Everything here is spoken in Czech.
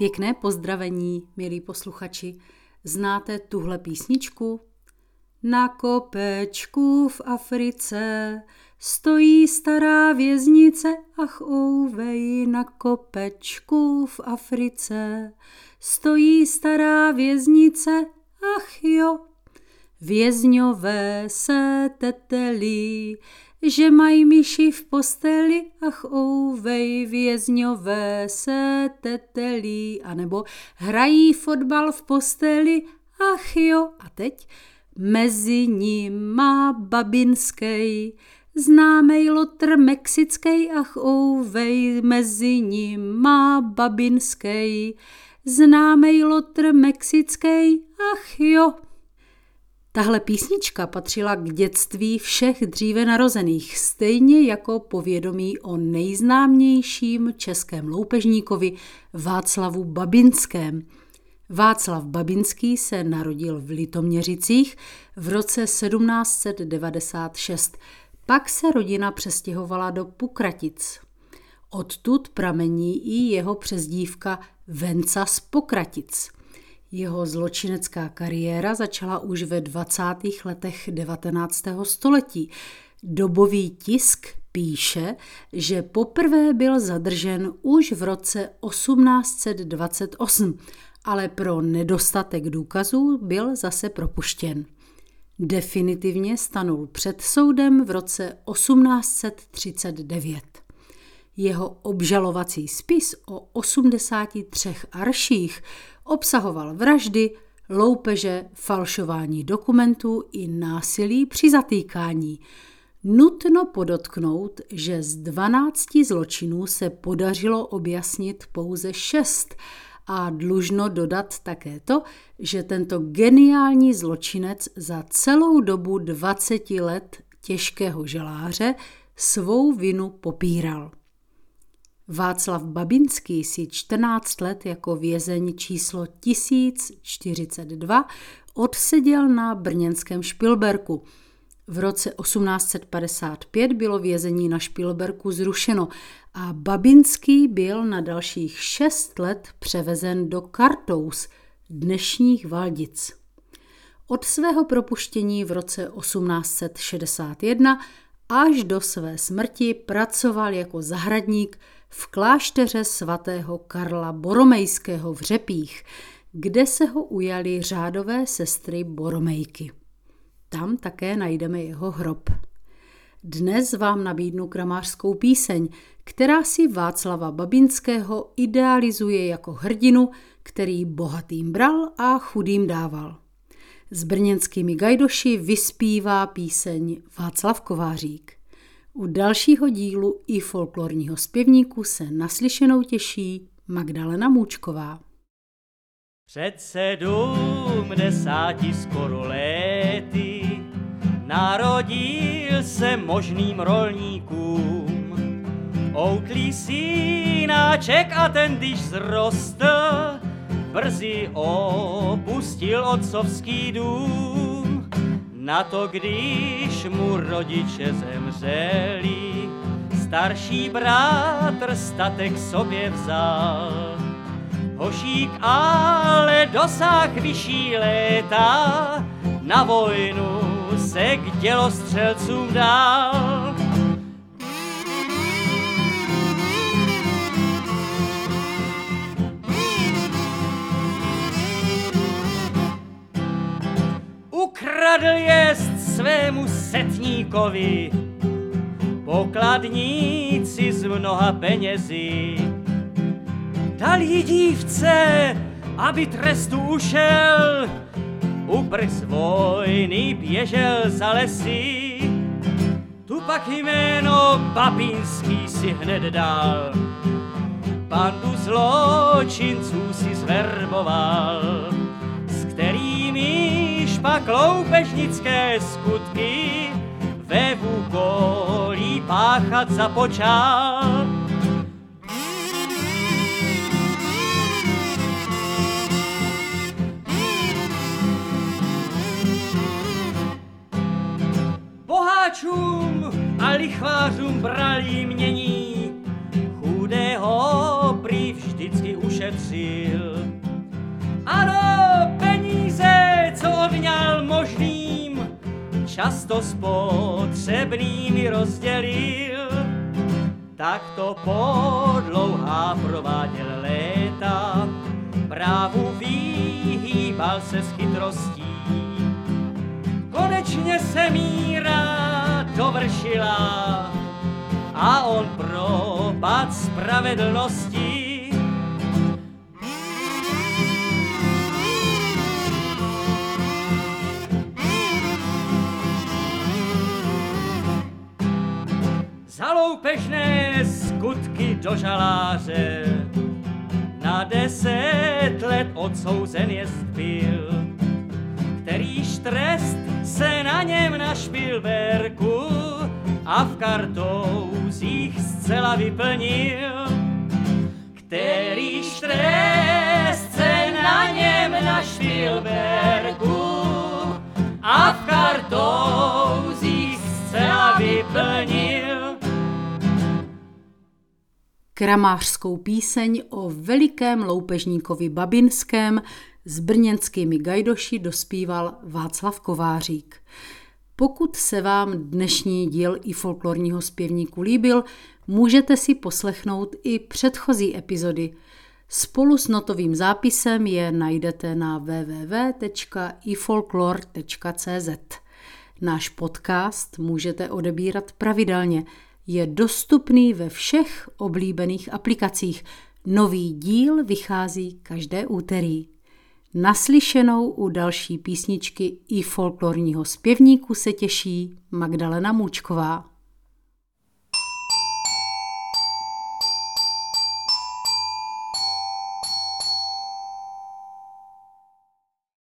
Pěkné pozdravení, milí posluchači. Znáte tuhle písničku? Na kopečku v Africe stojí stará věznice, ach ouvej, na kopečku v Africe stojí stará věznice, ach jo. Vězňové se tetelí, že mají myši v posteli, ach ouvej, vězňové se tetelí, anebo hrají fotbal v posteli, ach jo. A teď mezi nima babinskej, známej lotr mexickej, ach ouvej, mezi nima babinskej, známej lotr mexickej, ach jo. Tahle písnička patřila k dětství všech dříve narozených, stejně jako povědomí o nejznámějším českém loupežníkovi Václavu Babinském. Václav Babinský se narodil v Litoměřicích v roce 1796. Pak se rodina přestěhovala do Pukratic. Odtud pramení i jeho přezdívka Venca z Pokratic – jeho zločinecká kariéra začala už ve 20. letech 19. století. Dobový tisk píše, že poprvé byl zadržen už v roce 1828, ale pro nedostatek důkazů byl zase propuštěn. Definitivně stanul před soudem v roce 1839. Jeho obžalovací spis o 83 arších obsahoval vraždy, loupeže, falšování dokumentů i násilí při zatýkání. Nutno podotknout, že z 12 zločinů se podařilo objasnit pouze šest a dlužno dodat také to, že tento geniální zločinec za celou dobu 20 let těžkého želáře svou vinu popíral. Václav Babinský si 14 let jako vězeň číslo 1042 odseděl na brněnském Špilberku. V roce 1855 bylo vězení na Špilberku zrušeno a Babinský byl na dalších šest let převezen do Kartous, dnešních Valdic. Od svého propuštění v roce 1861 až do své smrti pracoval jako zahradník v klášteře svatého Karla Boromejského v Řepích, kde se ho ujali řádové sestry Boromejky. Tam také najdeme jeho hrob. Dnes vám nabídnu kramářskou píseň, která si Václava Babinského idealizuje jako hrdinu, který bohatým bral a chudým dával. S brněnskými gajdoši vyspívá píseň Václav Kovářík. U dalšího dílu i folklorního zpěvníku se naslyšenou těší Magdalena Můčková. Před sedmdesáti skoro léty narodil se možným rolníkům. Outlý synáček a ten, když zrostl, brzy opustil otcovský dům. Na to, když mu rodiče zemřeli, starší bratr statek sobě vzal. Hošík ale dosáh vyšší léta, na vojnu se k dělostřelcům dal. Setníkovi pokladníci z mnoha penězí. Dal jí dívce, aby trestu ušel, uprs vojny běžel za lesy. Tu pak jméno Babínský si hned dal, bandu zločinců si zverboval, s kterými pak loupežnické skutky ve vůkolí páchat započal. Boháčům a lichvářům brali mění, chudého prý vždycky ušetřil. Často spotřebnými rozdělil. Tak to po dlouhá prováděl léta, právu vyhýbal se s chytrostí. Konečně se míra dovršila a on propad spravedlnosti. Do žaláře na deset let odsouzen jest byl, kterýž trest se na něm na špilberku a v kartouzích zcela vyplnil. Kterýž trest se na něm na špilberku a v kartouzích kramářskou píseň o velikém loupežníkovi Babinském s brněnskými gajdoši dospíval Václav Kovářík. Pokud se vám dnešní díl i folklorního zpěvníku líbil, můžete si poslechnout i předchozí epizody. Spolu s notovým zápisem je najdete na www.ifolklor.cz. Náš podcast můžete odebírat pravidelně – je dostupný ve všech oblíbených aplikacích. Nový díl vychází každé úterý. Naslyšenou u další písničky i folklorního zpěvníku se těší Magdalena Můčková.